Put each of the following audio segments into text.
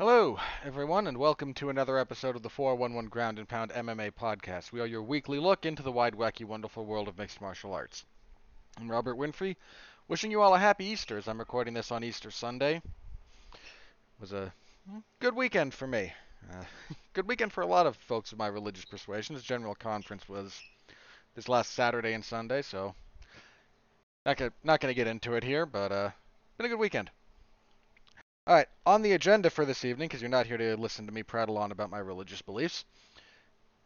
Hello, everyone, and welcome to another episode of the 411 Ground and Pound MMA podcast. We are your weekly look into the wide, wacky, wonderful world of mixed martial arts. I'm Robert Winfrey, wishing you all a happy Easter as I'm recording this on Easter Sunday. It was a good weekend for me. Uh, good weekend for a lot of folks of my religious persuasion. This general conference was this last Saturday and Sunday, so not gonna, not gonna get into it here, but uh, been a good weekend. All right, on the agenda for this evening, because you're not here to listen to me prattle on about my religious beliefs,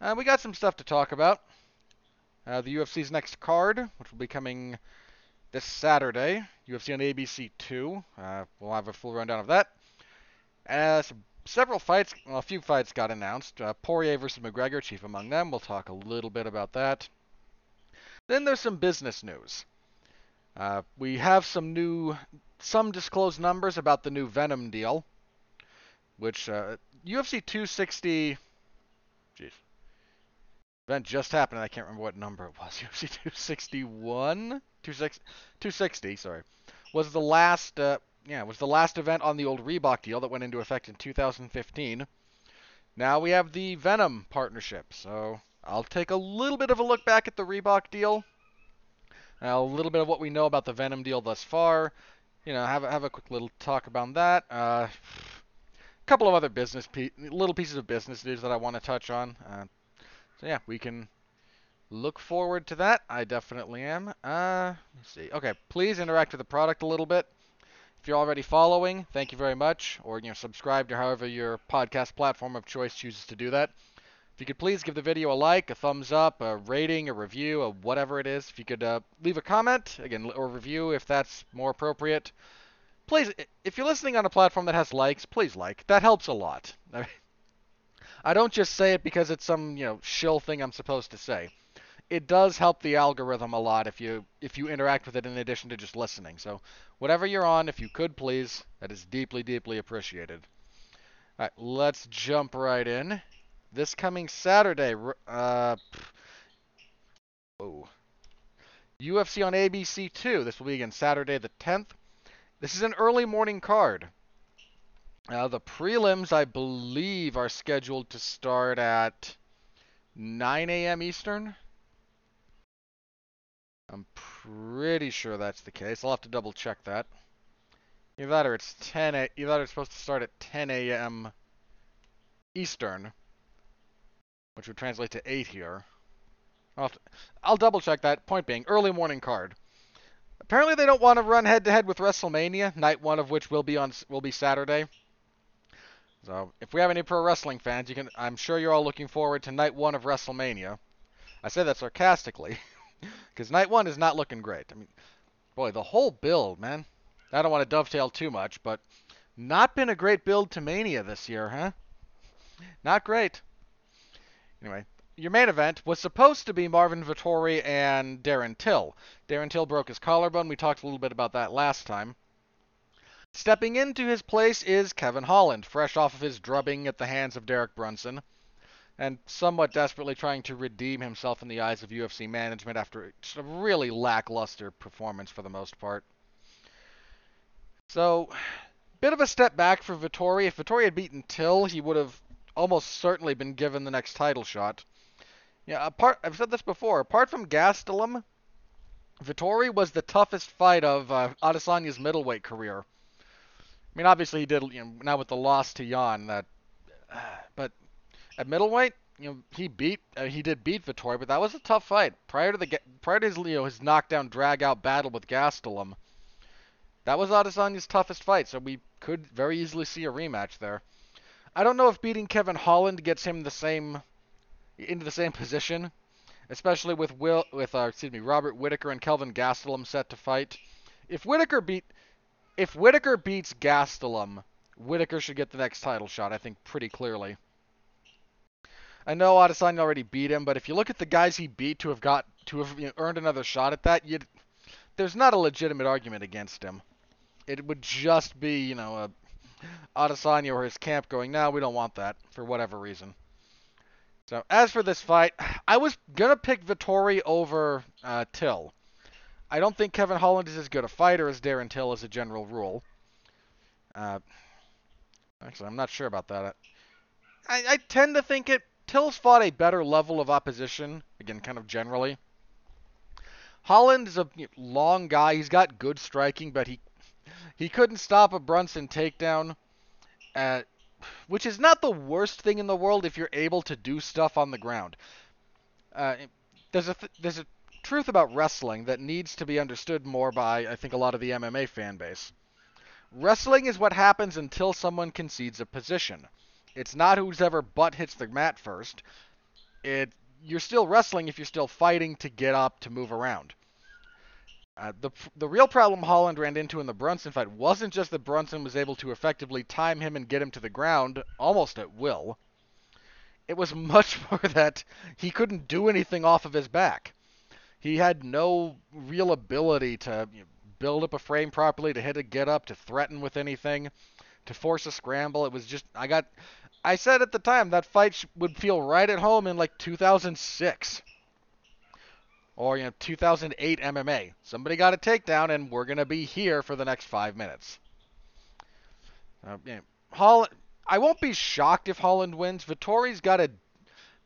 uh, we got some stuff to talk about. Uh, the UFC's next card, which will be coming this Saturday, UFC on ABC 2. Uh, we'll have a full rundown of that. Uh, some, several fights, well, a few fights got announced. Uh, Poirier versus McGregor, chief among them. We'll talk a little bit about that. Then there's some business news. Uh, we have some new some disclosed numbers about the new Venum deal, which uh, UFC 260. Jeez. Event just happened. I can't remember what number it was. UFC 261, 260, sorry, was the last. Uh, yeah, was the last event on the old Reebok deal that went into effect in 2015. Now we have the Venum partnership. So I'll take a little bit of a look back at the Reebok deal. a little bit of what we know about the Venum deal thus far you know, have a, have a quick little talk about that. Uh, a couple of other business pe- little pieces of business news that I want to touch on. Uh, so yeah, we can look forward to that. I definitely am. Uh, let's see. Okay, please interact with the product a little bit. If you're already following, thank you very much, or you know, subscribed or however your podcast platform of choice chooses to do that. If you could please give the video a like, a thumbs up, a rating, a review, a whatever it is. If you could uh, leave a comment, again, or review if that's more appropriate. Please, if you're listening on a platform that has likes, please like. That helps a lot. I don't just say it because it's some, you know, shill thing I'm supposed to say. It does help the algorithm a lot if you if you interact with it in addition to just listening. So, whatever you're on, if you could please, that is deeply, deeply appreciated. All right, let's jump right in this coming Saturday. Uh, oh, UFC on ABC 2. This will be again Saturday the 10th. This is an early morning card. Uh, the prelims, I believe, are scheduled to start at 9 a.m. Eastern. I'm pretty sure that's the case. I'll have to double check that. Either that or it's 10 a, either it's supposed to start at 10 a.m. Eastern which would translate to 8 here. I'll, to, I'll double check that. Point being, early morning card. Apparently they don't want to run head to head with WrestleMania, night one of which will be on will be Saturday. So if we have any pro wrestling fans, you can I'm sure you're all looking forward to night one of WrestleMania. I say that sarcastically, because night one is not looking great. I mean, boy, the whole build, man. I don't want to dovetail too much, but not been a great build to Mania this year, huh? Not great. Anyway, your main event was supposed to be Marvin Vettori and Darren Till. Darren Till broke his collarbone. We talked a little bit about that last time. Stepping into his place is Kevin Holland, fresh off of his drubbing at the hands of Derek Brunson, and somewhat desperately trying to redeem himself in the eyes of UFC management after a really lackluster performance for the most part. So, bit of a step back for Vettori. If Vettori had beaten Till, he would have almost certainly been given the next title shot. Yeah, apart I've said this before. Apart from Gastelum, Vettori was the toughest fight of uh, Adesanya's middleweight career. I mean, obviously he did. You know, now with the loss to Yan, that, uh, but at middleweight, you know, he beat uh, he did beat Vettori, but that was a tough fight. Prior to the prior to his you know his knockdown drag out battle with Gastelum, that was Adesanya's toughest fight. So we could very easily see a rematch there. I don't know if beating Kevin Holland gets him the same into the same position, especially with Will with uh, excuse me Robert Whitaker and Kelvin Gastelum set to fight. If Whitaker beat if Whitaker beats Gastelum, Whitaker should get the next title shot. I think pretty clearly. I know Adesanya already beat him, but if you look at the guys he beat to have got to have you know, earned another shot at that, there's not a legitimate argument against him. It would just be you know a Adesanya or his camp going, no, we don't want that for whatever reason. So as for this fight, I was gonna pick Vettori over uh, Till. I don't think Kevin Holland is as good a fighter as Darren Till as a general rule. Uh, Actually, I'm not sure about that. I, I tend to think it Till's fought a better level of opposition, again, kind of generally. Holland is a long guy. He's got good striking, but he he couldn't stop a Brunson takedown, uh, which is not the worst thing in the world if you're able to do stuff on the ground. Uh, there's a th- there's a truth about wrestling that needs to be understood more by I think a lot of the MMA fan base. Wrestling is what happens until someone concedes a position. It's not who's ever butt hits the mat first. It you're still wrestling if you're still fighting to get up to move around. Uh, the the real problem Holland ran into in the Brunson fight wasn't just that Brunson was able to effectively time him and get him to the ground almost at will. It was much more that he couldn't do anything off of his back. He had no real ability to you know, build up a frame properly, to hit a get up, to threaten with anything, to force a scramble. It was just I got I said at the time that fight would feel right at home in like 2006 or you know 2008 MMA. Somebody got a takedown, and we're gonna be here for the next five minutes. Uh, Holland. I won't be shocked if Holland wins. Vettori's got a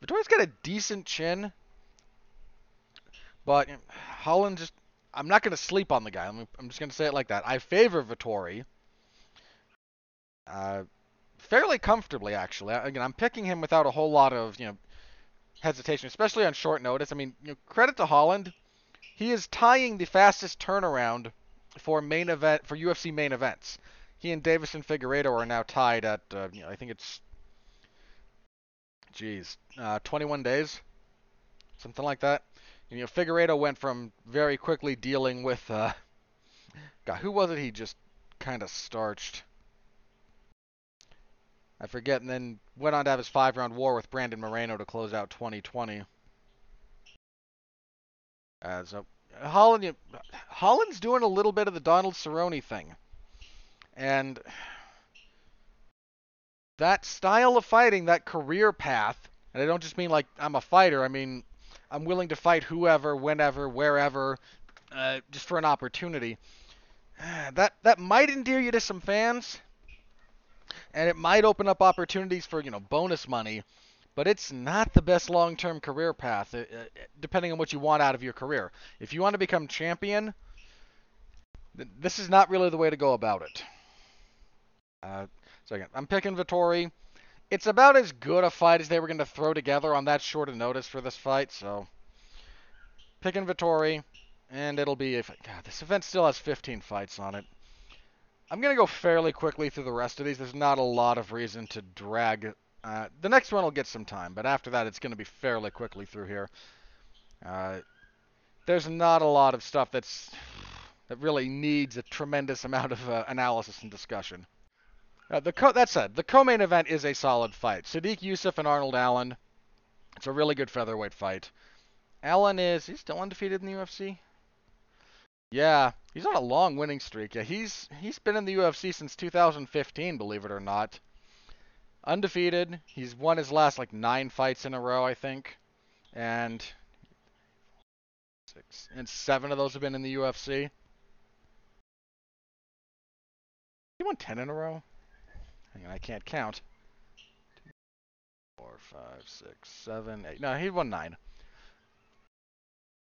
Vettori's got a decent chin, but you know, Holland just. I'm not gonna sleep on the guy. I'm, I'm just gonna say it like that. I favor Vettori. Uh, fairly comfortably, actually. Again, I'm picking him without a whole lot of you know hesitation, especially on short notice. I mean, you know, credit to Holland, he is tying the fastest turnaround for main event for UFC main events. He and Deiveson Figueiredo are now tied at uh, you know, I think it's geez, uh, 21 days, something like that. You know, Figueiredo went from very quickly dealing with uh, God, who was it? He just kind of starched. I forget, and then went on to have his five round war with Brandon Moreno to close out 2020. Uh, so Holland, Holland's doing a little bit of the Donald Cerrone thing, and that style of fighting, that career path, and I don't just mean like I'm a fighter. I mean I'm willing to fight whoever, whenever, wherever, uh, just for an opportunity. That that might endear you to some fans and it might open up opportunities for you know bonus money, but it's not the best long-term career path, uh, uh, depending on what you want out of your career. If you want to become champion, this is not really the way to go about it. Uh, I'm picking Vettori. It's about as good a fight as they were going to throw together on that short of notice for this fight, so picking Vettori, and it'll be if God, this event still has 15 fights on it. I'm going to go fairly quickly through the rest of these. There's not a lot of reason to drag. Uh, the next one will get some time, but after that, it's going to be fairly quickly through here. Uh, there's not a lot of stuff that's that really needs a tremendous amount of uh, analysis and discussion. Uh, the co- that said, the co-main event is a solid fight. Sodiq Yusuff and Arnold Allen. It's a really good featherweight fight. Allen is he's still undefeated in the UFC. Yeah, he's on a long winning streak. Yeah, he's he's been in the UFC since 2015, believe it or not. Undefeated. He's won his last like nine fights in a row, I think, and six and seven of those have been in the UFC. He won ten in a row. Hang on, I can't count. Two, four, five, six, seven, eight. No, he won nine.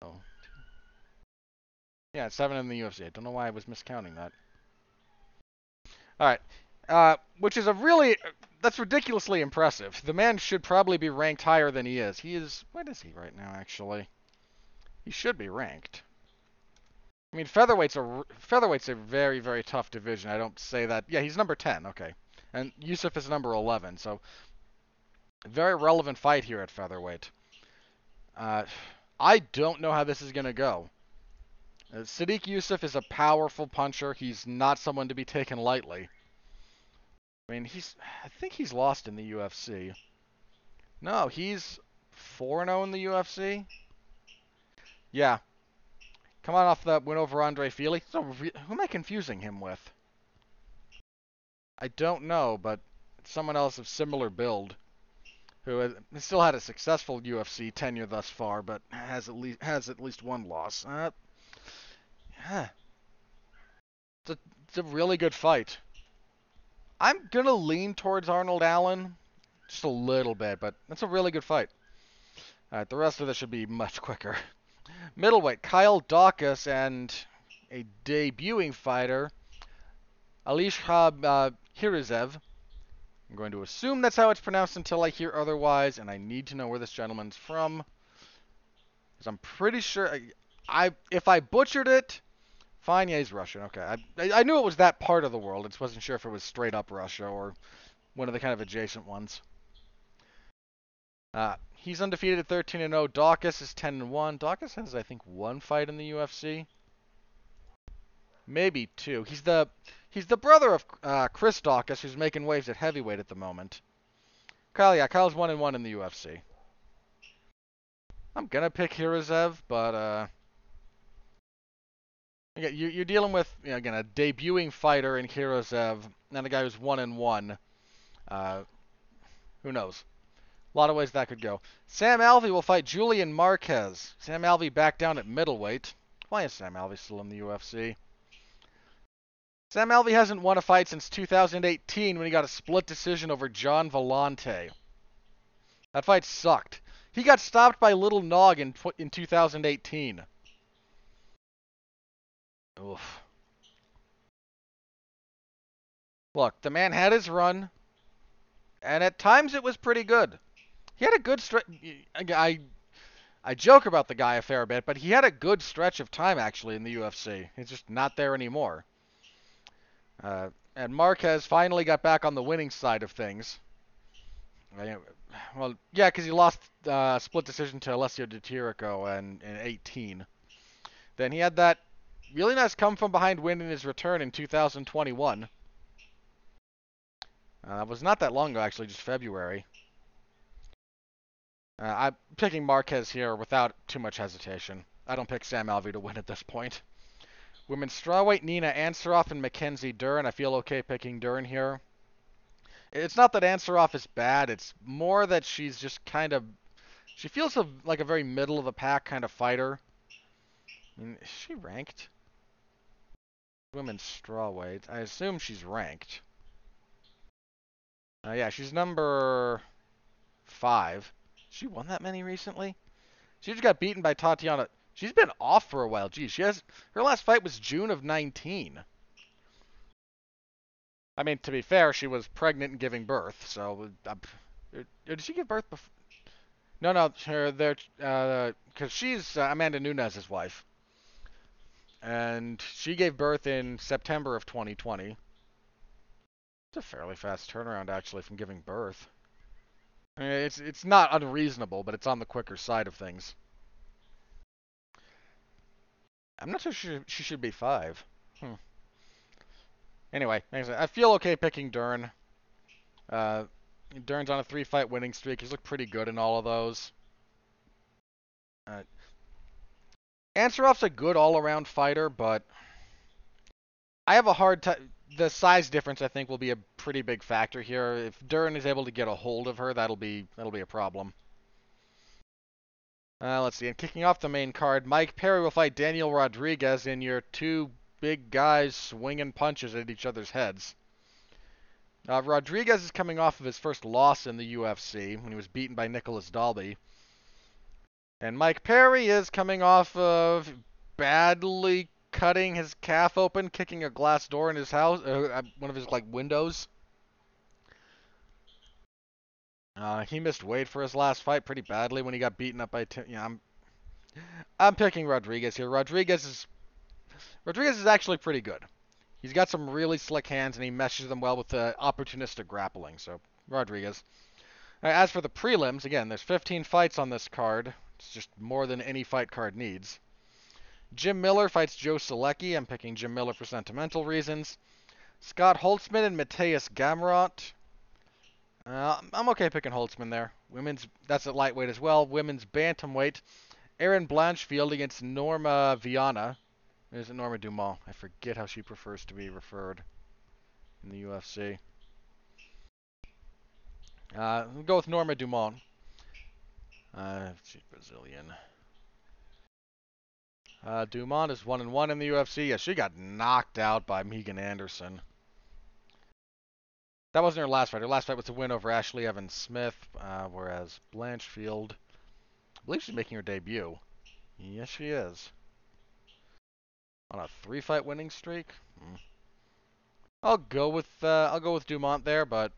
Oh, yeah, seven in the UFC. I don't know why I was miscounting that. All right, uh, which is a really that's ridiculously impressive. The man should probably be ranked higher than he is. He is what is he right now? Actually, he should be ranked. I mean, featherweight's a featherweight's a very very tough division. I don't say that. Yeah, he's number ten. Okay, and Yusuff is number eleven. So very relevant fight here at featherweight. Uh, I don't know how this is gonna go. Uh, Sodiq Yusuff is a powerful puncher. He's not someone to be taken lightly. I mean, he's. I think he's lost in the UFC. No, he's 4 0 in the UFC. Yeah. Come on off that win over Andre Fili. So, who am I confusing him with? I don't know, but someone else of similar build who has still had a successful UFC tenure thus far, but has at least has at least one loss. Uh, yeah. It's a, it's a really good fight. I'm gonna lean towards Arnold Allen, just a little bit, but that's a really good fight. All right, the rest of this should be much quicker. Middleweight, Kyle Daukaus and a debuting fighter, Alishab uh, Hirizev. I'm going to assume that's how it's pronounced until I hear otherwise, and I need to know where this gentleman's from. Because I'm pretty sure I, I, if I butchered it, fine, yeah, he's Russian. Okay, I, I knew it was that part of the world. I just wasn't sure if it was straight up Russia or one of the kind of adjacent ones. Uh, he's undefeated at 13 and 0. Daukaus is 10 and 1. Daukaus has, I think, one fight in the UFC. Maybe two. He's the he's the brother of uh, Chris Daukaus, who's making waves at heavyweight at the moment. Kyle, yeah, Kyle's one and one in the UFC. I'm gonna pick Hirizev, but uh, you're dealing with you know, again a debuting fighter in Hirizev, and a guy who's one and one. Uh, who knows? A lot of ways that could go. Sam Alvey will fight Julian Marquez. Sam Alvey back down at middleweight. Why is Sam Alvey still in the UFC? Sam Alvey hasn't won a fight since 2018 when he got a split decision over John Villante. That fight sucked. He got stopped by Little Nog in, in 2018. Oof. Look, the man had his run, and at times it was pretty good. He had a good stretch. I, I joke about the guy a fair bit, but he had a good stretch of time actually in the UFC. He's just not there anymore. Uh, and Marquez finally got back on the winning side of things. Well, yeah, because he lost uh, split decision to Alessio Di Chirico in, in 18. Then he had that really nice come from behind win in his return in 2021. Uh, it was not that long ago, actually, just February. Uh, I'm picking Marquez here without too much hesitation. I don't pick Sam Alvey to win at this point. Women's strawweight, Nina Ansaroff and Mackenzie Dern. I feel okay picking Dern here. It's not that Ansaroff is bad. It's more that she's just kind of... She feels a, like a very middle of the pack kind of fighter. I mean, is she ranked? Women's strawweight. I assume she's ranked. Uh, yeah, she's number five. She won that many recently? She just got beaten by Tatiana. She's been off for a while. Geez, she has her last fight was June of 19. I mean, to be fair, she was pregnant and giving birth, so uh, did she give birth before? No, no, her there because uh, she's uh, Amanda Nunes' wife, and she gave birth in September of 2020. It's a fairly fast turnaround, actually, from giving birth. I mean, it's it's not unreasonable, but it's on the quicker side of things. I'm not sure she, she should be five. Hmm. Anyway, I feel okay picking Dern. Uh, Dern's on a three-fight winning streak. He's looked pretty good in all of those. Uh, Ansaroff's a good all-around fighter, but I have a hard time. The size difference, I think, will be a pretty big factor here. If Dern is able to get a hold of her, that'll be that'll be a problem. Uh, let's see. And kicking off the main card, Mike Perry will fight Daniel Rodriguez in your two big guys swinging punches at each other's heads. Uh, Rodriguez is coming off of his first loss in the UFC when he was beaten by Nicholas Dalby. And Mike Perry is coming off of badly cutting his calf open, kicking a glass door in his house, uh, one of his like windows. Uh, he missed weight for his last fight pretty badly when he got beaten up by Tim. Yeah, I'm, I'm picking Rodriguez here. Rodriguez is, Rodriguez is actually pretty good. He's got some really slick hands and he meshes them well with the opportunistic grappling. So Rodriguez. as for the prelims, again, there's 15 fights on this card. It's just more than any fight card needs. Jim Miller fights Joe Solecki. I'm picking Jim Miller for sentimental reasons. Scott Holtzman and Mateusz Gamrot. Uh, I'm okay picking Holtzman there. Women's that's at lightweight as well. Women's bantamweight. Erin Blanchfield against Norma Viana. Is it Norma Dumont? I forget how she prefers to be referred in the UFC. Uh, go with Norma Dumont. Uh, she's Brazilian. Uh, Dumont is one and one in the UFC. Yeah, she got knocked out by Megan Anderson. That wasn't her last fight. Her last fight was a win over Ashley Evans Smith, uh, whereas Blanchfield, I believe she's making her debut. Yes, she is. On a three-fight winning streak. Hmm. I'll go with uh, I'll go with Dumont there, but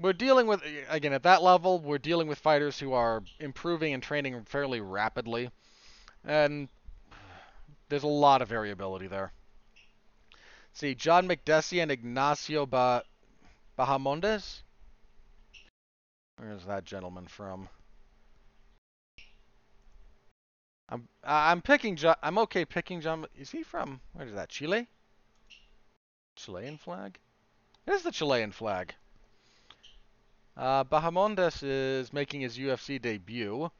we're dealing with again at that level. We're dealing with fighters who are improving and training fairly rapidly, and there's a lot of variability there. See, John Makdessi and Ignacio ba- Bahamondes? Where's that gentleman from? I'm I'm picking John. I'm okay picking John. Is he from? Where is that? Chile? Chilean flag? It is the Chilean flag. Uh, Bahamondes is making his UFC debut.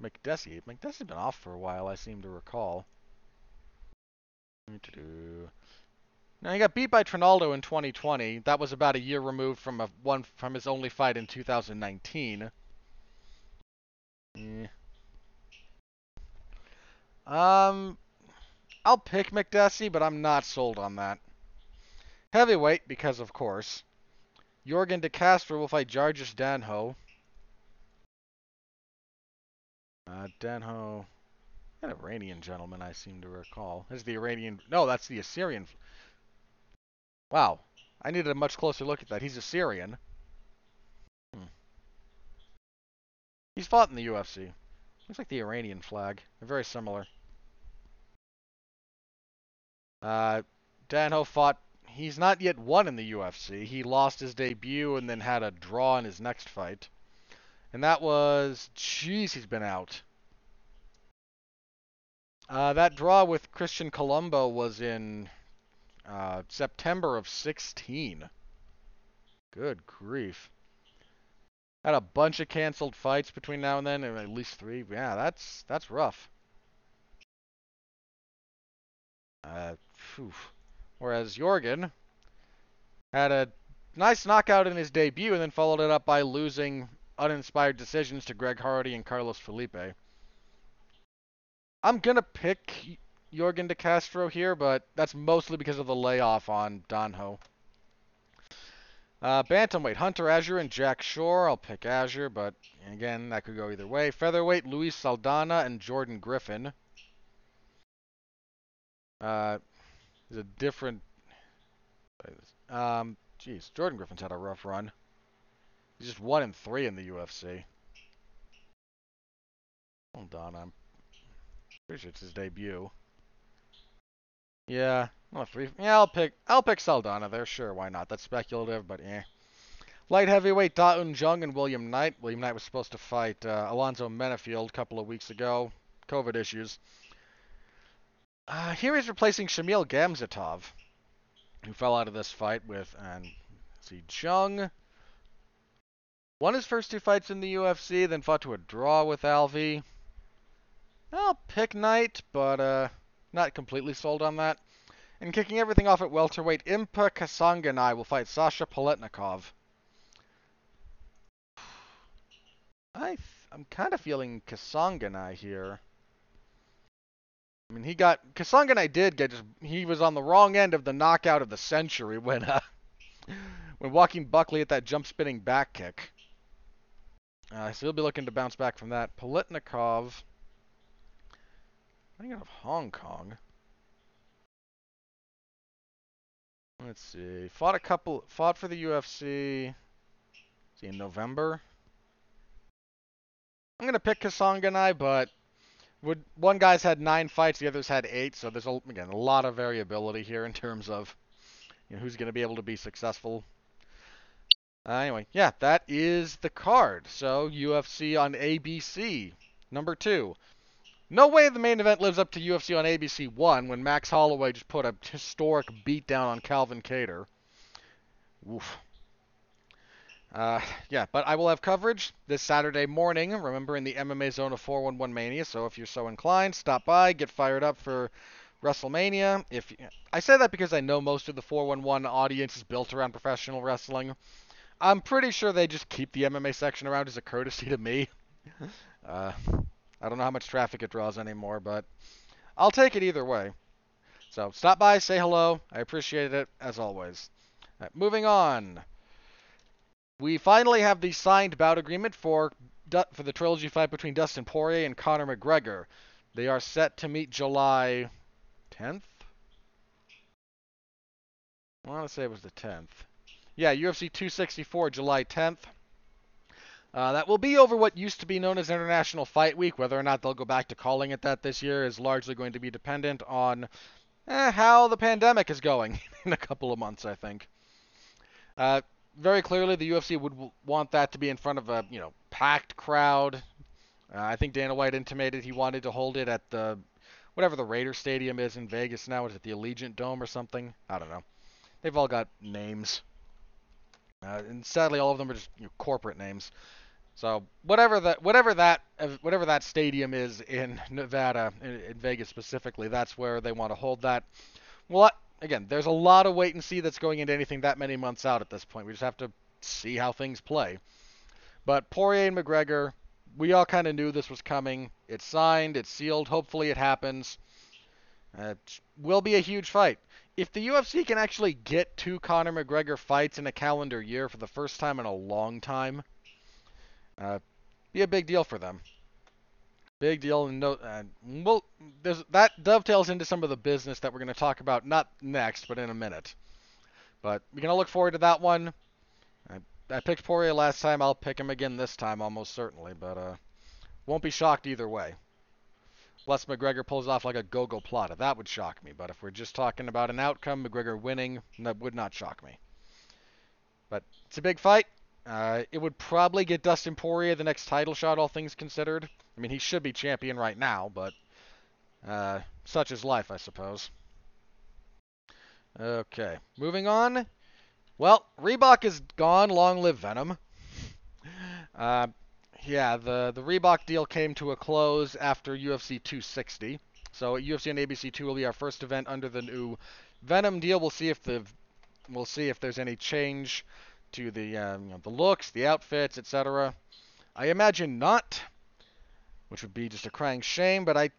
Makdessi. Makdessi's been off for a while, I seem to recall. Now he got beat by Trinaldo in 2020. That was about a year removed from a one from his only fight in 2019. Eh. Um, I'll pick Makdessi, but I'm not sold on that. Heavyweight, because of course. Yorgan De Castro will fight Jarjis Danho. Uh, Danho, an Iranian gentleman, I seem to recall. Is the Iranian? No, that's the Assyrian. Wow, I needed a much closer look at that. He's Assyrian. Hmm. He's fought in the UFC. Looks like the Iranian flag. They're very similar. Uh, Danho fought. He's not yet won in the UFC. He lost his debut and then had a draw in his next fight. And that was. Jeez, he's been out. Uh, that draw with Christian Colombo was in uh, September of 16. Good grief. Had a bunch of canceled fights between now and then, at least three. Yeah, that's that's rough. Uh, Whereas Yorgan had a nice knockout in his debut and then followed it up by losing uninspired decisions to Greg Hardy and Carlos Felipe. I'm going to pick Yorgan De Castro here, but that's mostly because of the layoff on Danho. Uh, Bantamweight, Hunter Azure and Jack Shore. I'll pick Azure, but again, that could go either way. Featherweight, Luis Saldana and Jordan Griffin. Uh, is a different. Um, jeez, Jordan Griffin's had a rough run. He's just one in three in the UFC. Hold on, I'm pretty sure it's his debut. Yeah, well, three. Yeah, I'll pick. I'll pick Saldana there. Sure, why not? That's speculative, but yeah. Light heavyweight Da Un Jung and William Knight. William Knight was supposed to fight uh, Alonzo Menifield a couple of weeks ago. COVID issues. Uh, here he's replacing Shamil Gamzatov, who fell out of this fight with, and see, Jung won his first two fights in the UFC, then fought to a draw with Alvey. I'll pick Knight, but uh, not completely sold on that. And kicking everything off at welterweight, Impa Kasanganay will fight Sasha Palatnikov. I I'm kind of feeling Kasanganay here. I mean, he got Kasanganay did get just he was on the wrong end of the knockout of the century when uh, when Joaquin Buckley at that jump spinning back kick. Uh, so he'll be looking to bounce back from that. Palatnikov, I think out of Hong Kong. Let's see. Fought a couple. Fought for the UFC. See in November. I'm gonna pick Kasanganay, but would one guy's had nine fights, the others had eight, so there's a, again a lot of variability here in terms of you know, who's going to be able to be successful. Uh, anyway, yeah, that is the card. So UFC on ABC, number two. No way the main event lives up to UFC on ABC one when Max Holloway just put a historic beatdown on Calvin Kattar. Oof. Uh, yeah, but I will have coverage this Saturday morning. Remember, in the MMA zone of 411 Mania. So if you're so inclined, stop by, get fired up for WrestleMania. If I say that because I know most of the 411 audience is built around professional wrestling. I'm pretty sure they just keep the MMA section around as a courtesy to me. uh, I don't know how much traffic it draws anymore, but I'll take it either way. So stop by, say hello. I appreciate it as always. Right, moving on. We finally have the signed bout agreement for for the trilogy fight between Dustin Poirier and Conor McGregor. They are set to meet July 10th. I want to say it was the 10th. Yeah, UFC 264, July 10th. Uh, that will be over what used to be known as International Fight Week. Whether or not they'll go back to calling it that this year is largely going to be dependent on eh, how the pandemic is going in a couple of months, I think. Uh, very clearly, the UFC would want that to be in front of a you know packed crowd. Uh, I think Dana White intimated he wanted to hold it at the whatever the Raider Stadium is in Vegas now. Is it the Allegiant Dome or something? I don't know. They've all got names, uh, and sadly, all of them are just you know, corporate names. So whatever that whatever that whatever that stadium is in Nevada, in, in Vegas specifically, that's where they want to hold that. Well, again, there's a lot of wait and see that's going into anything that many months out at this point. We just have to see how things play. But Poirier and McGregor, we all kind of knew this was coming. It's signed, it's sealed. Hopefully, it happens. It will be a huge fight. If the UFC can actually get two Conor McGregor fights in a calendar year for the first time in a long time, uh, be a big deal for them. Big deal, and no, well, that dovetails into some of the business that we're going to talk about, not next, but in a minute. But we're going to look forward to that one. I, I picked Poirier last time. I'll pick him again this time, almost certainly, but uh, won't be shocked either way. Unless McGregor pulls off like a gogoplata, that would shock me. But if we're just talking about an outcome, McGregor winning, that would not shock me. But it's a big fight. Uh, it would probably get Dustin Poirier the next title shot, all things considered. I mean, he should be champion right now, but uh, such is life, I suppose. Okay, moving on. Well, Reebok is gone. Long live Venum. Uh, yeah, the the Reebok deal came to a close after UFC 260. So UFC on ABC 2 will be our first event under the new Venum deal. We'll see if the we'll see if there's any change to the um, you know, the looks, the outfits, etc. I imagine not which would be just a crying shame. But I,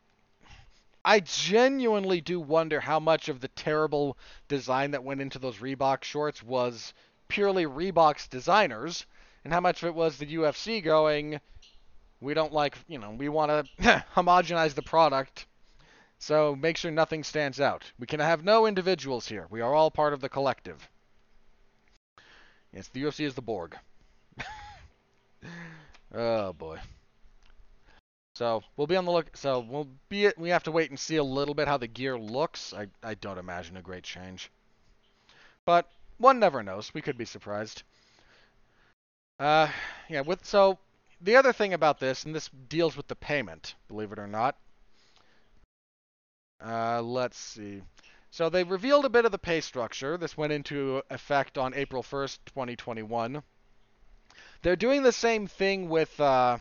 I genuinely do wonder how much of the terrible design that went into those Reebok shorts was purely Reebok's designers, and how much of it was the UFC going, we don't like, you know, we want to homogenize the product. So make sure nothing stands out. We can have no individuals here. We are all part of the collective. Yes, the UFC is the Borg. oh boy. So we'll be on the look. So we'll be. We have to wait and see a little bit how the gear looks. I I don't imagine a great change, but one never knows. We could be surprised. Uh, yeah. With so the other thing about this, and this deals with the payment, believe it or not. Uh, let's see. So they revealed a bit of the pay structure. This went into effect on April 1st, 2021. They're doing the same thing with. Uh,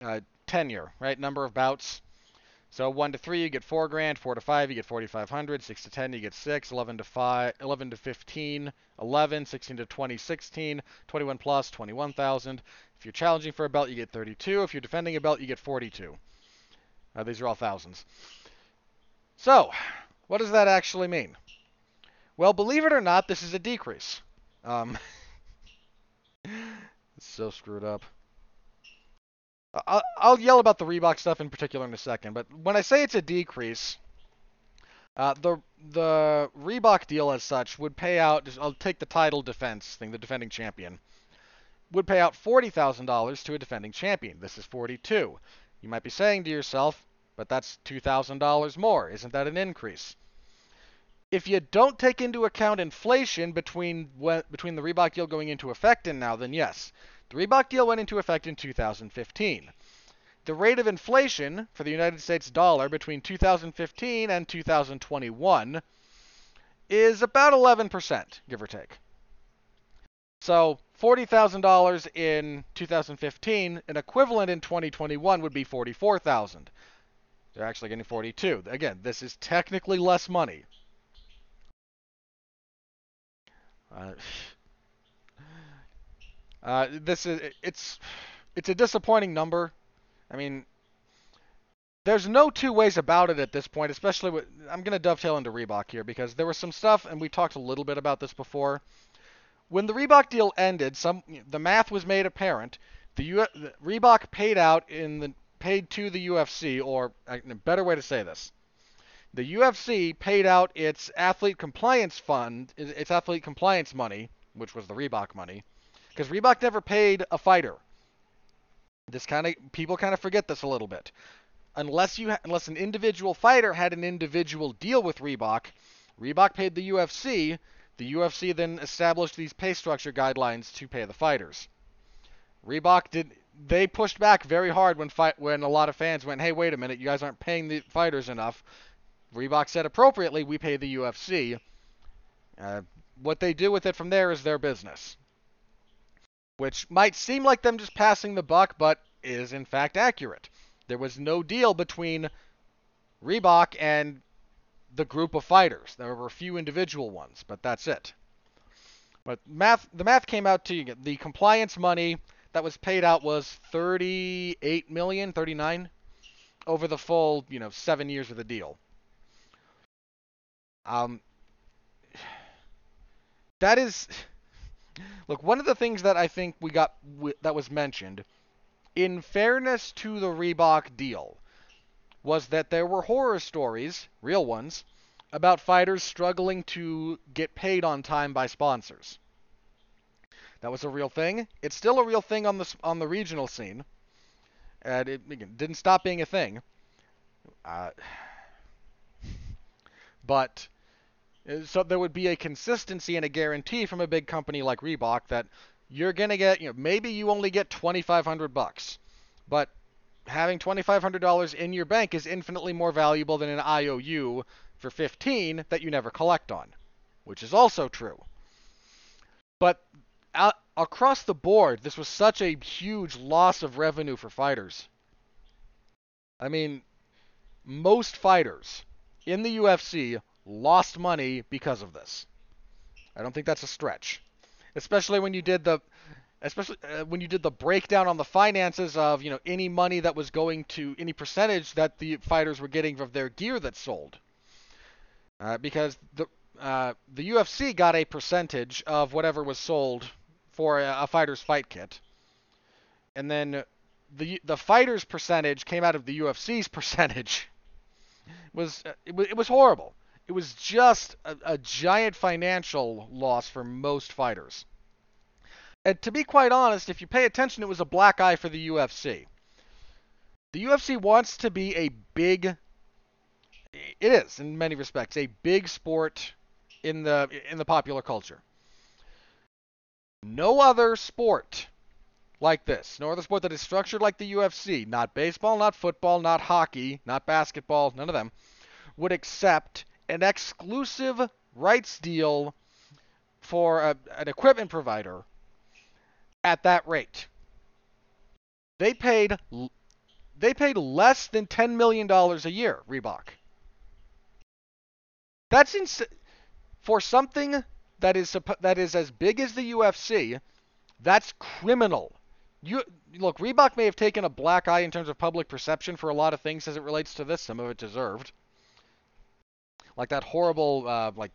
uh, tenure, right? Number of bouts. So 1 to 3, you get 4 grand. 4 to 5, you get 4,500. 6 to 10, you get 6. 11 to 5, 11 to 15, 11. 16 to 20, 16. 21 plus, 21,000. If you're challenging for a belt, you get 32. If you're defending a belt, you get 42. Uh, these are all thousands. So, what does that actually mean? Well, believe it or not, this is a decrease. Um, it's so screwed up. I'll, I'll yell about the Reebok stuff in particular in a second, but when I say it's a decrease, uh, the the Reebok deal as such would pay out. I'll take the title defense thing, the defending champion would pay out forty thousand dollars to a defending champion. This is forty-two. You might be saying to yourself, but that's two thousand dollars more. Isn't that an increase? If you don't take into account inflation between between the Reebok deal going into effect and now, then yes, the Reebok deal went into effect in 2015. The rate of inflation for the United States dollar between 2015 and 2021 is about 11%, give or take. So $40,000 in 2015, an equivalent in 2021 would be 44,000. They're actually getting 42. Again, this is technically less money. Uh, uh, this is it's it's a disappointing number. I mean, there's no two ways about it at this point, especially with I'm going to dovetail into Reebok here because there was some stuff and we talked a little bit about this before. When the Reebok deal ended, some the math was made apparent. The, U, the Reebok paid out in the paid to the UFC or a better way to say this. The UFC paid out its athlete compliance fund, its athlete compliance money, which was the Reebok money, because Reebok never paid a fighter. This kind of people kind of forget this a little bit unless you ha- unless an individual fighter had an individual deal with Reebok, Reebok paid the UFC. The UFC then established these pay structure guidelines to pay the fighters. Reebok did they pushed back very hard when fight when a lot of fans went, "Hey, wait a minute, you guys aren't paying the fighters enough." Reebok said appropriately, "We pay the UFC." Uh, what they do with it from there is their business. Which might seem like them just passing the buck, but is in fact accurate. There was no deal between Reebok and the group of fighters. There were a few individual ones, but that's it. But math, the math came out to you. the compliance money that was paid out was 38 million, 39 over the full, you know, seven years of the deal. Um, that is, look, one of the things that I think we got that was mentioned in fairness to the Reebok deal, was that there were horror stories, real ones, about fighters struggling to get paid on time by sponsors. That was a real thing. It's still a real thing on the on the regional scene, and it again, didn't stop being a thing. Uh, but Uh, so there would be a consistency and a guarantee from a big company like Reebok that you're gonna get, you know, maybe you only get 2,500 bucks, but having $2,500 in your bank is infinitely more valuable than an IOU for 15 that you never collect on, which is also true. But out, across the board, this was such a huge loss of revenue for fighters. I mean, most fighters in the UFC lost money because of this. I don't think that's a stretch. Especially when you did the especially uh, when you did the breakdown on the finances of you know any money that was going to any percentage that the fighters were getting of their gear that sold. Uh, because the uh, the UFC got a percentage of whatever was sold for a, a, fighter's fight kit. And then the the fighters percentage came out of the UFC's percentage. Was uh, it, was, it was horrible it was just a, a giant financial loss for most fighters. And to be quite honest, if you pay attention, it was a black eye for the UFC. The UFC wants to be a big it is in many respects a big sport in the in the popular culture. No other sport like this, no other sport that is structured like the UFC, not baseball, not football, not hockey, not basketball, none of them, would accept an exclusive rights deal for a, an equipment provider at that rate. They paid they paid less than 10 million dollars a year, Reebok. That's ins- for something that is that is as big as the UFC. That's criminal. You look, Reebok may have taken a black eye in terms of public perception for a lot of things as it relates to this. Some of it deserved like that horrible uh, like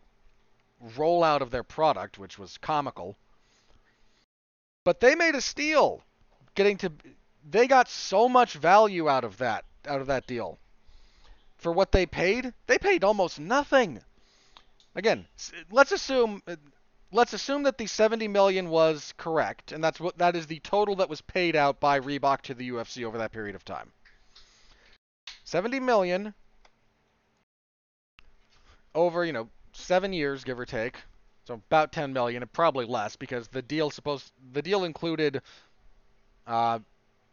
rollout of their product, which was comical. But they made a steal, getting to. They got so much value out of that out of that deal. For what they paid, they paid almost nothing. Again, let's assume let's assume that the 70 million was correct, and that's what that is the total that was paid out by Reebok to the UFC over that period of time. 70 million over, you know, seven years, give or take. So about 10 million, probably less because the deal supposed the deal included uh,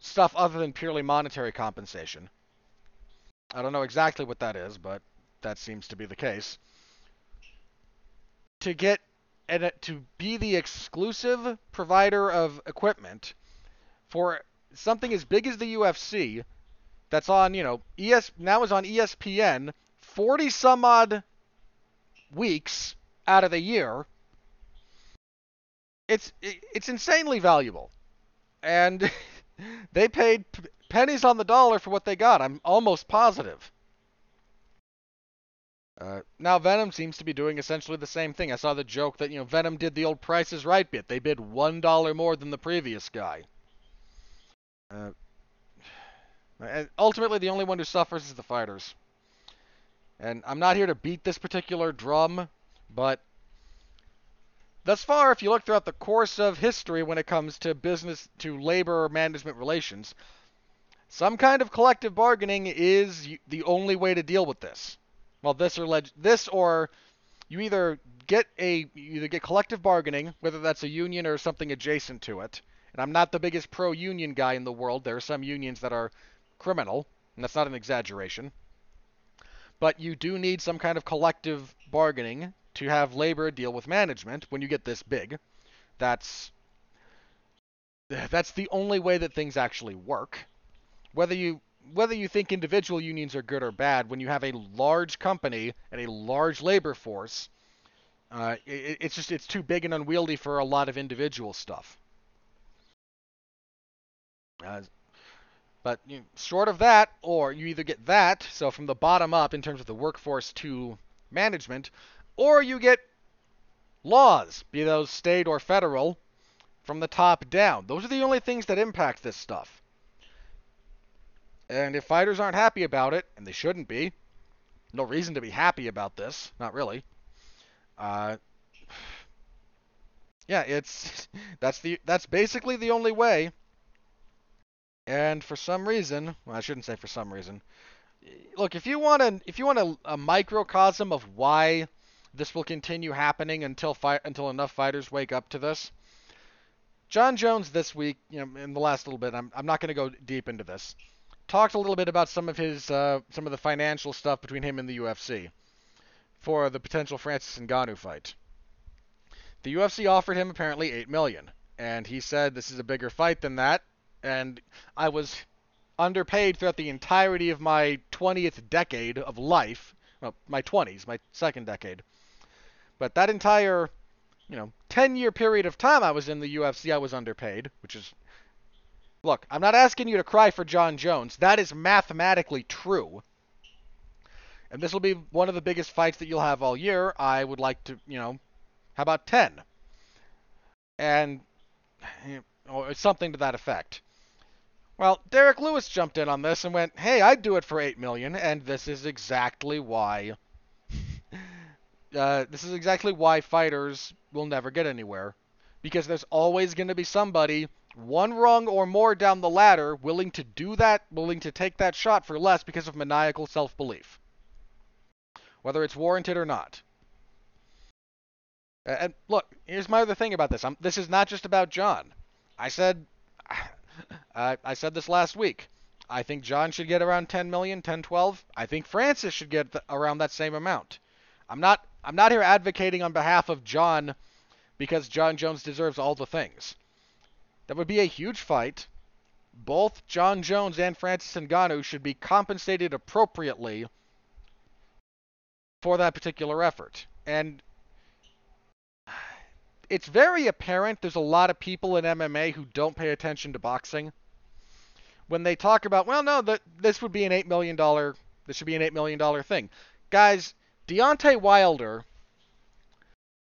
stuff other than purely monetary compensation. I don't know exactly what that is, but that seems to be the case. To get and to be the exclusive provider of equipment for something as big as the UFC that's on, you know, ES now is on ESPN 40 some odd weeks out of the year, it's it's insanely valuable. And they paid pennies on the dollar for what they got. I'm almost positive. Uh, now Venum seems to be doing essentially the same thing. I saw the joke that you know Venum did the old Price is Right bit. They bid one dollar more than the previous guy. Uh, ultimately, the only one who suffers is the fighters. And I'm not here to beat this particular drum, but thus far, if you look throughout the course of history when it comes to business to labor management relations, some kind of collective bargaining is the only way to deal with this. Well, this or leg- this or you either get a you either get collective bargaining, whether that's a union or something adjacent to it. And I'm not the biggest pro-union guy in the world. There are some unions that are criminal, and that's not an exaggeration. But you do need some kind of collective bargaining to have labor deal with management when you get this big. That's that's the only way that things actually work. Whether you whether you think individual unions are good or bad, when you have a large company and a large labor force, uh, it, it's just it's too big and unwieldy for a lot of individual stuff. Uh, but you short of that, or you either get that, so from the bottom up in terms of the workforce to management, or you get laws, be those state or federal, from the top down. Those are the only things that impact this stuff. And if fighters aren't happy about it, and they shouldn't be, no reason to be happy about this, not really. Uh, yeah, it's that's the that's basically the only way and for some reason, well, I shouldn't say for some reason. Look, if you want a if you want a, a microcosm of why this will continue happening until fi- until enough fighters wake up to this, Jon Jones this week, you know, in the last little bit, I'm I'm not going to go deep into this. Talked a little bit about some of his uh, some of the financial stuff between him and the UFC for the potential Francis Ngannou fight. The UFC offered him apparently eight million, and he said this is a bigger fight than that, and I was underpaid throughout the entirety of my 20th decade of life. Well, my 20s, my second decade. But that entire, you know, 10 year period of time I was in the UFC, I was underpaid, which is. Look, I'm not asking you to cry for Jon Jones. That is mathematically true. And this will be one of the biggest fights that you'll have all year. I would like to, you know, how about 10? And, or something to that effect. Well, Derrick Lewis jumped in on this and went, "Hey, I'd do it for eight million, and this is exactly why. uh, this is exactly why fighters will never get anywhere, because there's always going to be somebody one rung or more down the ladder willing to do that, willing to take that shot for less because of maniacal self-belief, whether it's warranted or not. And look, here's my other thing about this. I'm, this is not just about Jon. I said uh, I said this last week. I think Jon should get around 10 million, 10, 12. I think Francis should get around that same amount. I'm not I'm not here advocating on behalf of Jon because Jon Jones deserves all the things. That would be a huge fight. Both Jon Jones and Francis Ngannou should be compensated appropriately for that particular effort. And it's very apparent there's a lot of people in MMA who don't pay attention to boxing. When they talk about, well, no, that this would be an eight million dollar, this should be an eight million dollar thing, guys. Deontay Wilder,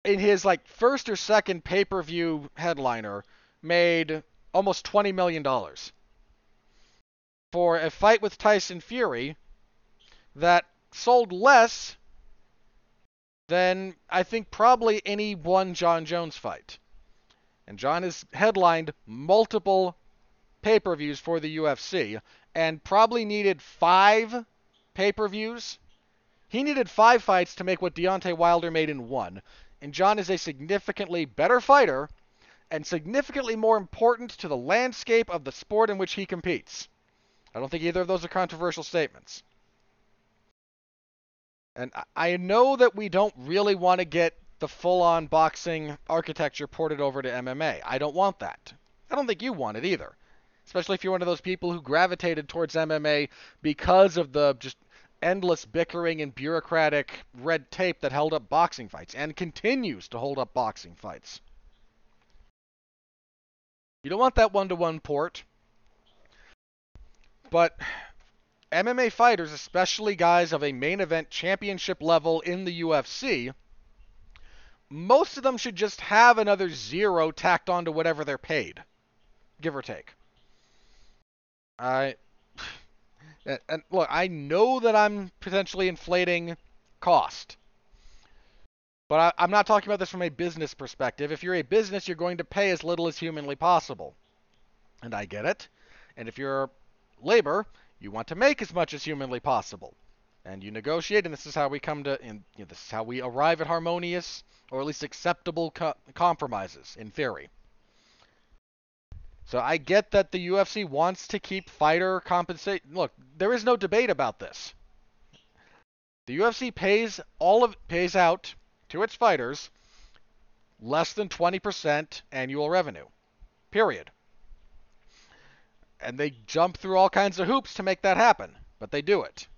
in his like first or second pay-per-view headliner, made almost twenty million dollars for a fight with Tyson Fury that sold less than I think probably any one Jon Jones fight. And Jon has headlined multiple pay per views for the UFC and probably needed five pay per views. He needed five fights to make what Deontay Wilder made in one. And Jon is a significantly better fighter and significantly more important to the landscape of the sport in which he competes. I don't think either of those are controversial statements. And I know that we don't really want to get the full on boxing architecture ported over to MMA. I don't want that. I don't think you want it either. Especially if you're one of those people who gravitated towards MMA because of the just endless bickering and bureaucratic red tape that held up boxing fights and continues to hold up boxing fights. You don't want that one to one port. but MMA fighters, especially guys of a main event championship level in the UFC, most of them should just have another zero tacked onto whatever they're paid, give or take. I and look, I know that I'm potentially inflating cost. But I, am not talking about this from a business perspective. If you're a business, you're going to pay as little as humanly possible. And I get it. And if you're labor, you want to make as much as humanly possible. And you negotiate, and this is how we come to, and you know, this is how we arrive at harmonious, or at least acceptable co- compromises, in theory. So I get that the UFC wants to keep fighter compensation. Look, there is no debate about this. The UFC pays all of pays out to its fighters less than 20% annual revenue. Period. And they jump through all kinds of hoops to make that happen, but they do it.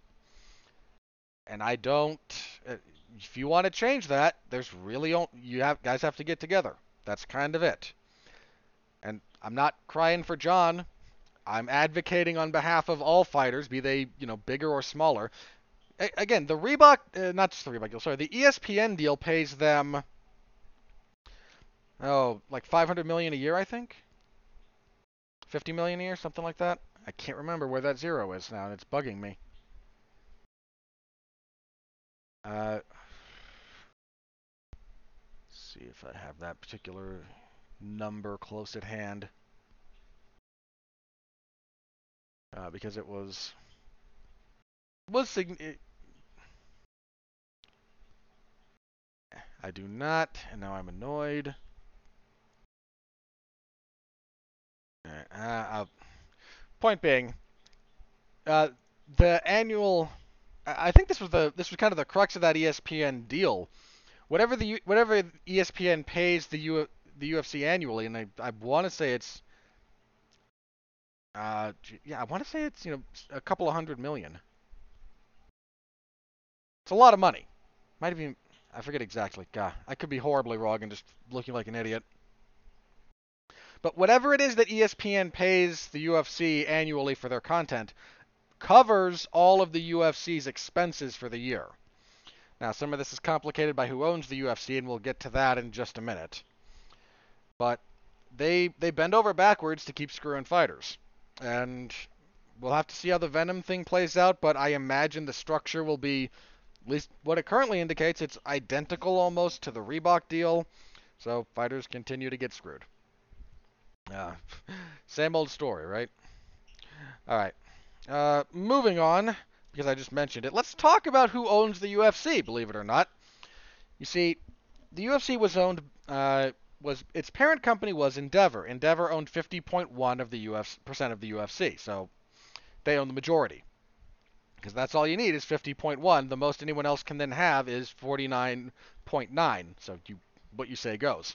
And I don't uh, if you want to change that, there's really you have guys have to get together. That's kind of it. And I'm not crying for Jon. I'm advocating on behalf of all fighters, be they, you know, bigger or smaller, again, the Reebok, uh, not just the Reebok deal, sorry, the ESPN deal pays them, oh, like 500 million a year, I think. 50 million a year, something like that. I can't remember where that zero is now, and it's bugging me. Uh, see if I have that particular number close at hand. Uh, because it was was it, I do not, and now I'm annoyed. Uh, uh, point being, uh, the annual. I think this was the this was kind of the crux of that ESPN deal. Whatever the whatever ESPN pays the U, the UFC annually, and I I want to say it's. Uh, yeah, I want to say it's you know a couple of hundred million. It's a lot of money. Might have been I forget exactly. God, I could be horribly wrong and just looking like an idiot. But whatever it is that ESPN pays the UFC annually for their content covers all of the UFC's expenses for the year. Now, some of this is complicated by who owns the UFC, and we'll get to that in just a minute. But they they bend over backwards to keep screwing fighters. And we'll have to see how the Venum thing plays out, but I imagine the structure will be at least what it currently indicates, it's identical almost to the Reebok deal. So fighters continue to get screwed. Uh, same old story, right? All right. Uh, moving on, because I just mentioned it, let's talk about who owns the UFC, believe it or not. You see, the UFC was owned, uh, was its parent company was Endeavor. Endeavor owned 50.1 of the UFC, percent of the UFC, so they own the majority because that's all you need is 50.1. The most anyone else can then have is 49.9. So you, what you say goes.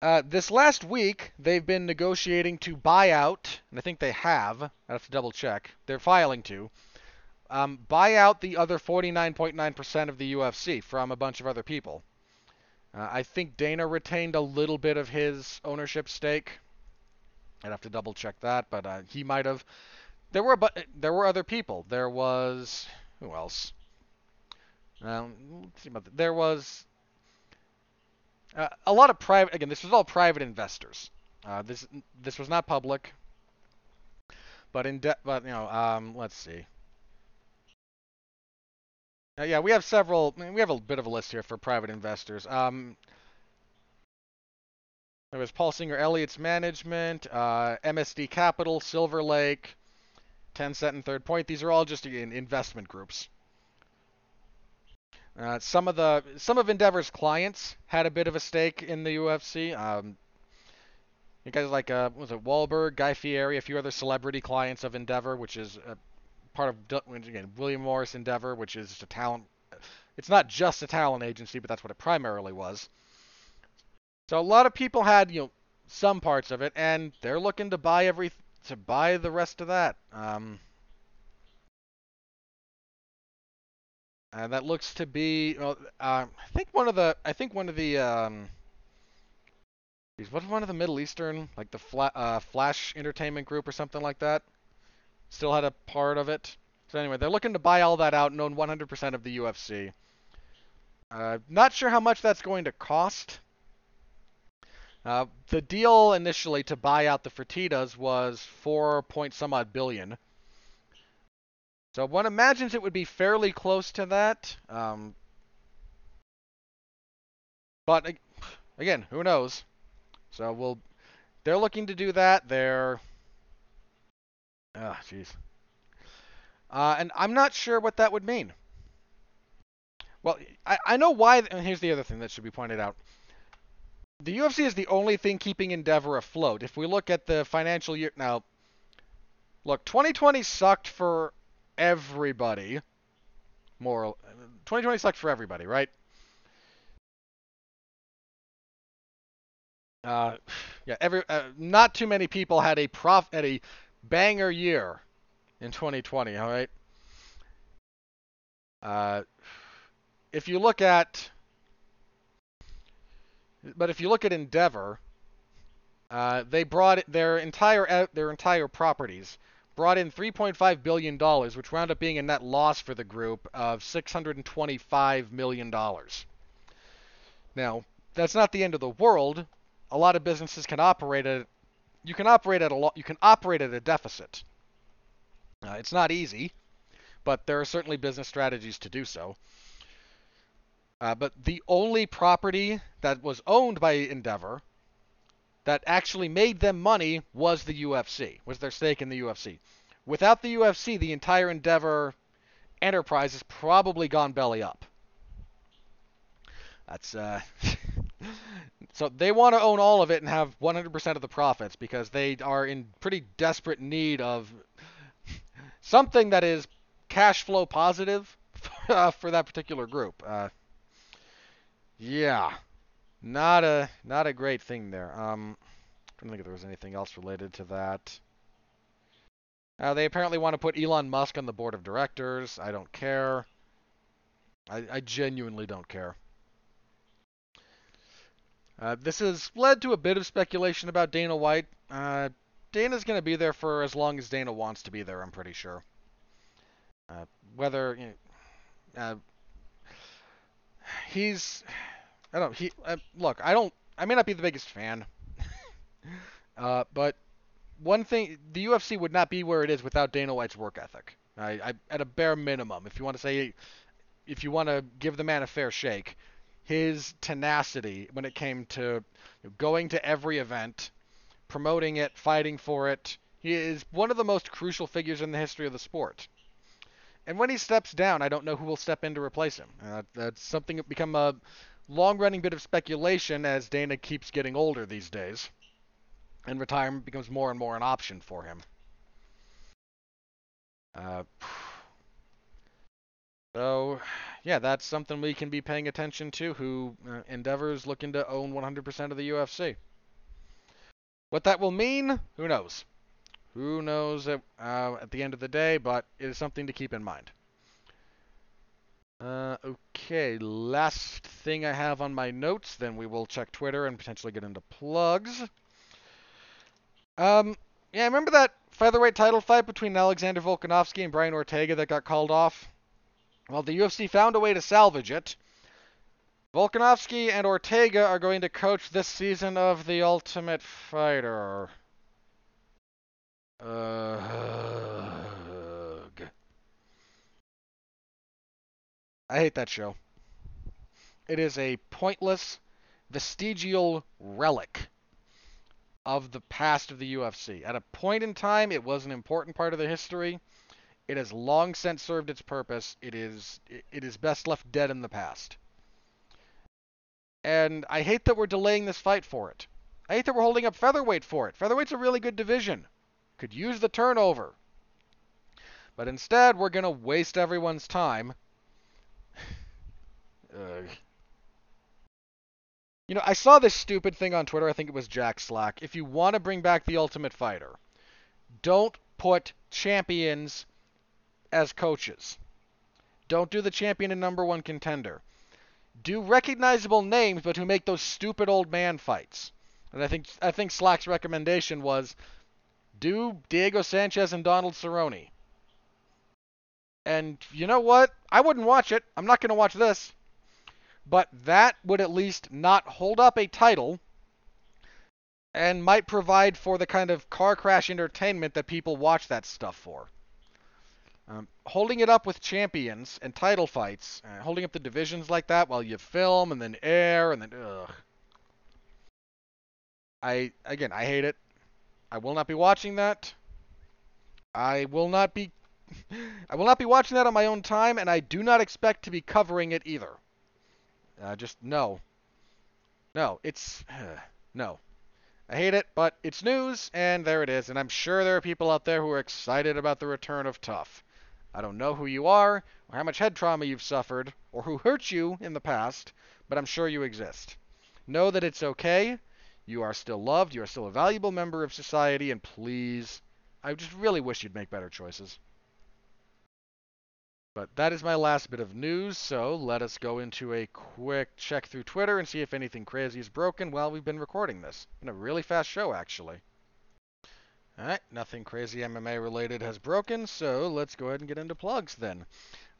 Uh, this last week, they've been negotiating to buy out, and I think they have. I have to double check. They're filing to um, buy out the other 49.9% of the UFC from a bunch of other people. Uh, I think Dana retained a little bit of his ownership stake. I'd have to double check that, but uh, he might have. There were but there were other people. There was who else? Um. There was uh, a lot of private. Again, this was all private investors. Uh, this this was not public. But in de- but you know, um, let's see. Uh, yeah, we have several. We have a bit of a list here for private investors. Um, there was Paul Singer Elliott's Management, uh, MSD Capital, Silver Lake, Tencent and Third Point. These are all just investment groups. Uh, some of the some of Endeavor's clients had a bit of a stake in the UFC. Um, you guys like uh, was it Wahlberg, Guy Fieri, a few other celebrity clients of Endeavor, which is part of again William Morris Endeavor, which is a talent. It's not just a talent agency, but that's what it primarily was. So a lot of people had you know some parts of it, and they're looking to buy every to buy the rest of that. Um, and that looks to be. uh, I think one of the. I think one of the. Um, what's one of the Middle Eastern, like the Fla- uh, Flash Entertainment Group or something like that? still had a part of it. So anyway, they're looking to buy all that out and own 100% of the UFC. Uh, not sure how much that's going to cost. Uh, the deal initially to buy out the Fertitas was four point some odd billion. So one imagines it would be fairly close to that. Um, but again, who knows? So we'll. They're looking to do that. They're. Ah, oh, jeez. Uh, and I'm not sure what that would mean. Well, I, I know why. And here's the other thing that should be pointed out. The UFC is the only thing keeping Endeavor afloat. If we look at the financial year now, look, 2020 sucked for everybody. More, 2020 sucked for everybody, right? Uh, yeah, every uh, not too many people had a prof had a banger year in 2020. All right. Uh, if you look at, but if you look at Endeavor, uh, they brought their entire uh, their entire properties brought in 3.5 billion dollars, which wound up being a net loss for the group of 625 million dollars. Now, that's not the end of the world. A lot of businesses can operate at you can operate at a lo- you can operate at a deficit. Uh, it's not easy, but there are certainly business strategies to do so. Uh, but the only property that was owned by Endeavor that actually made them money was the UFC, was their stake in the UFC. Without the UFC, the entire Endeavor enterprise has probably gone belly up. That's uh so they want to own all of it and have 100% of the profits because they are in pretty desperate need of something that is cash flow positive for, uh, for that particular group. Uh, yeah, not a not a great thing there. Um, I don't think there was anything else related to that. Uh, they apparently want to put Elon Musk on the board of directors. I don't care. I, I genuinely don't care. Uh, this has led to a bit of speculation about Dana White. Uh, Dana's going to be there for as long as Dana wants to be there, I'm pretty sure. Uh, whether you know, uh, he's, I don't. He uh, look. I don't. I may not be the biggest fan, uh, but one thing, the UFC would not be where it is without Dana White's work ethic. I, I, at a bare minimum, if you want to say, if you want to give the man a fair shake, his tenacity when it came to going to every event, promoting it, fighting for it. He is one of the most crucial figures in the history of the sport. And when he steps down, I don't know who will step in to replace him. Uh, that's something that become a long-running bit of speculation as Dana keeps getting older these days, and retirement becomes more and more an option for him. Uh, so, yeah, that's something we can be paying attention to. Who uh, Endeavor's looking to own 100% of the UFC. What that will mean, who knows? Who knows at, uh, at the end of the day, but it is something to keep in mind. Uh, okay, last thing I have on my notes, then we will check Twitter and potentially get into plugs. Um, yeah, remember that featherweight title fight between Alexander Volkanovski and Brian Ortega that got called off? Well, the UFC found a way to salvage it. Volkanovski and Ortega are going to coach this season of The Ultimate Fighter. Ugh. I hate that show. It is a pointless, vestigial relic of the past of the UFC. At a point in time, it was an important part of the history. It has long since served its purpose. It is it is best left dead in the past. And I hate that we're delaying this fight for it. I hate that we're holding up featherweight for it. Featherweight's a really good division. Could use the turnover. But instead, we're going to waste everyone's time. You know, I saw this stupid thing on Twitter. I think it was Jack Slack. If you want to bring back the Ultimate Fighter, don't put champions as coaches. Don't do the champion and number one contender. Do recognizable names, but who make those stupid old man fights. And I think I think Slack's recommendation was do Diego Sanchez and Donald Cerrone. And you know what? I wouldn't watch it. I'm not going to watch this. But that would at least not hold up a title and might provide for the kind of car crash entertainment that people watch that stuff for. Um, holding it up with champions and title fights, uh, holding up the divisions like that while you film and then air and then ugh. I again, I hate it. I will not be watching that. I will not be I will not be watching that on my own time and I do not expect to be covering it either. Uh, just no. No, it's no. I hate it, but it's news, and there it is. And I'm sure there are people out there who are excited about the return of TUF. I don't know who you are, or how much head trauma you've suffered, or who hurt you in the past, but I'm sure you exist. Know that it's okay. You are still loved. You are still a valuable member of society, and please, I just really wish you'd make better choices. But that is my last bit of news, so let us go into a quick check through Twitter and see if anything crazy is broken while we've been recording this. Been a really fast show, actually. Alright, nothing crazy MMA related has broken, so let's go ahead and get into plugs then.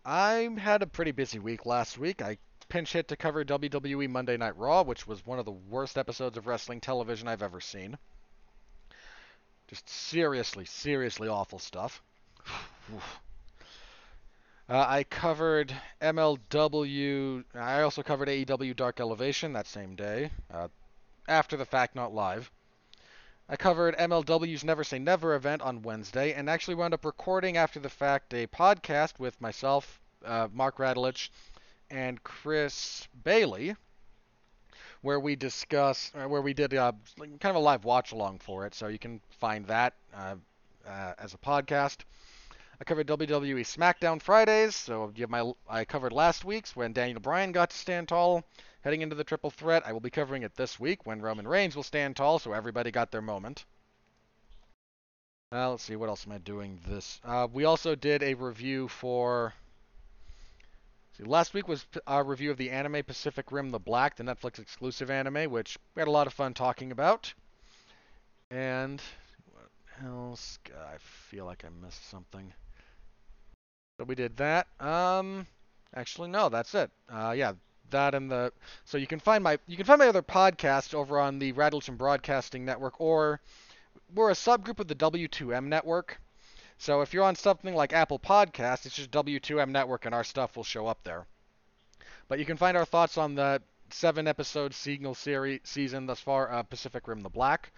I had a pretty busy week last week. I pinch hit to cover WWE Monday Night Raw, which was one of the worst episodes of wrestling television I've ever seen. Just seriously, seriously awful stuff. Uh, I covered MLW. I also covered AEW Dark Elevation that same day, uh, after the fact, not live. I covered MLW's Never Say Never event on Wednesday, and actually wound up recording after the fact a podcast with myself, uh, Mark Radulich, and Chris Bailey, where we discuss, uh, where we did uh, kind of a live watch along for it. So you can find that uh, as a podcast. I covered WWE SmackDown Fridays, so my I covered last week's when Daniel Bryan got to stand tall, heading into the triple threat. I will be covering it this week when Roman Reigns will stand tall, so everybody got their moment. Uh, let's see, what else am I doing this? Uh, we also did a review for. See, last week was our review of the anime Pacific Rim: The Black, the Netflix exclusive anime, which we had a lot of fun talking about. And what else? I feel like I missed something. So we did that. Um, actually, no, that's it. Uh, yeah, that and the. So you can find my you can find my other podcast over on the Radulich Broadcasting Network, or we're a subgroup of the W2M network. So if you're on something like Apple Podcasts, it's just W2M network, and our stuff will show up there. But you can find our thoughts on the seven episode Signal series season thus far, uh, Pacific Rim: The Black.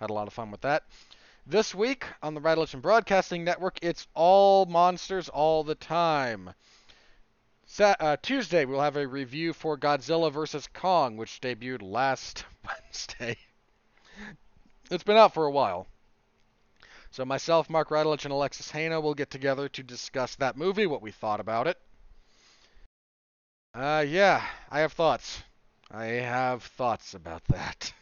Had a lot of fun with that. This week on the Radulich Broadcasting Network, it's all monsters all the time. Sa- uh, Tuesday, we'll have a review for Godzilla vs. Kong, which debuted last Wednesday. it's been out for a while. So myself, Mark Radulich, and Alexis Haina will get together to discuss that movie, what we thought about it. Uh, yeah, I have thoughts. I have thoughts about that.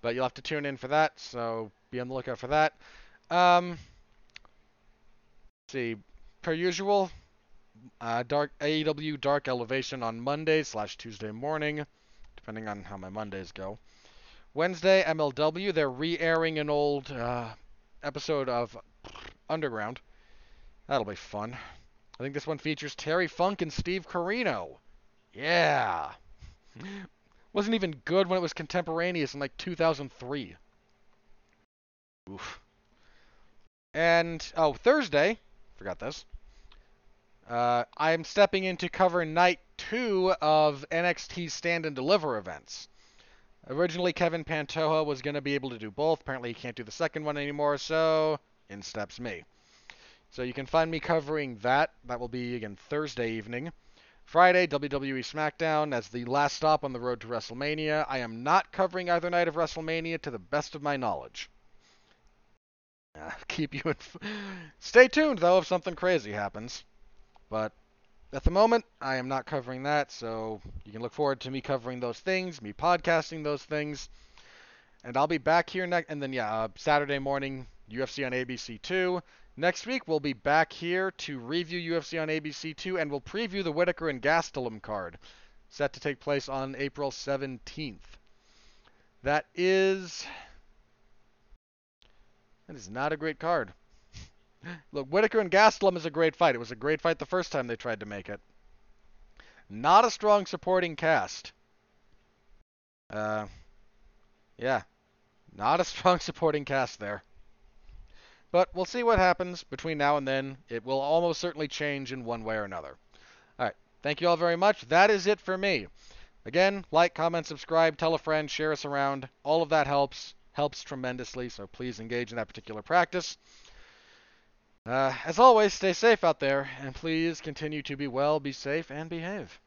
But you'll have to tune in for that, so be on the lookout for that. Um, see, per usual, uh, Dark AEW Dark Elevation on Monday slash Tuesday morning, depending on how my Mondays go. Wednesday, MLW, they're re-airing an old uh, episode of Underground. That'll be fun. I think this one features Terry Funk and Steve Corino. Yeah. Wasn't even good when it was contemporaneous in like 2003. Oof. And, oh, Thursday, forgot this. Uh, I'm stepping in to cover night two of NXT Stand and Deliver events. Originally, Kevin Pantoja was going to be able to do both. Apparently, he can't do the second one anymore, so in steps me. So you can find me covering that. That will be, again, Thursday evening. Friday, WWE SmackDown as the last stop on the road to WrestleMania. I am not covering either night of WrestleMania to the best of my knowledge. Uh, keep you inf- Stay tuned though if something crazy happens. But at the moment, I am not covering that, so you can look forward to me covering those things, me podcasting those things. And I'll be back here next and then yeah, uh, Saturday morning UFC on ABC 2. Next week, we'll be back here to review UFC on ABC2 and we'll preview the Whitaker and Gastelum card, set to take place on April 17th. That is That is not a great card. Look, Whitaker and Gastelum is a great fight. It was a great fight the first time they tried to make it. Not a strong supporting cast. Uh, yeah, not a strong supporting cast there. But we'll see what happens between now and then. It will almost certainly change in one way or another. All right. Thank you all very much. That is it for me. Again, like, comment, subscribe, tell a friend, share us around. All of that helps. Helps tremendously, so please engage in that particular practice. Uh, as always, stay safe out there, and please continue to be well, be safe, and behave.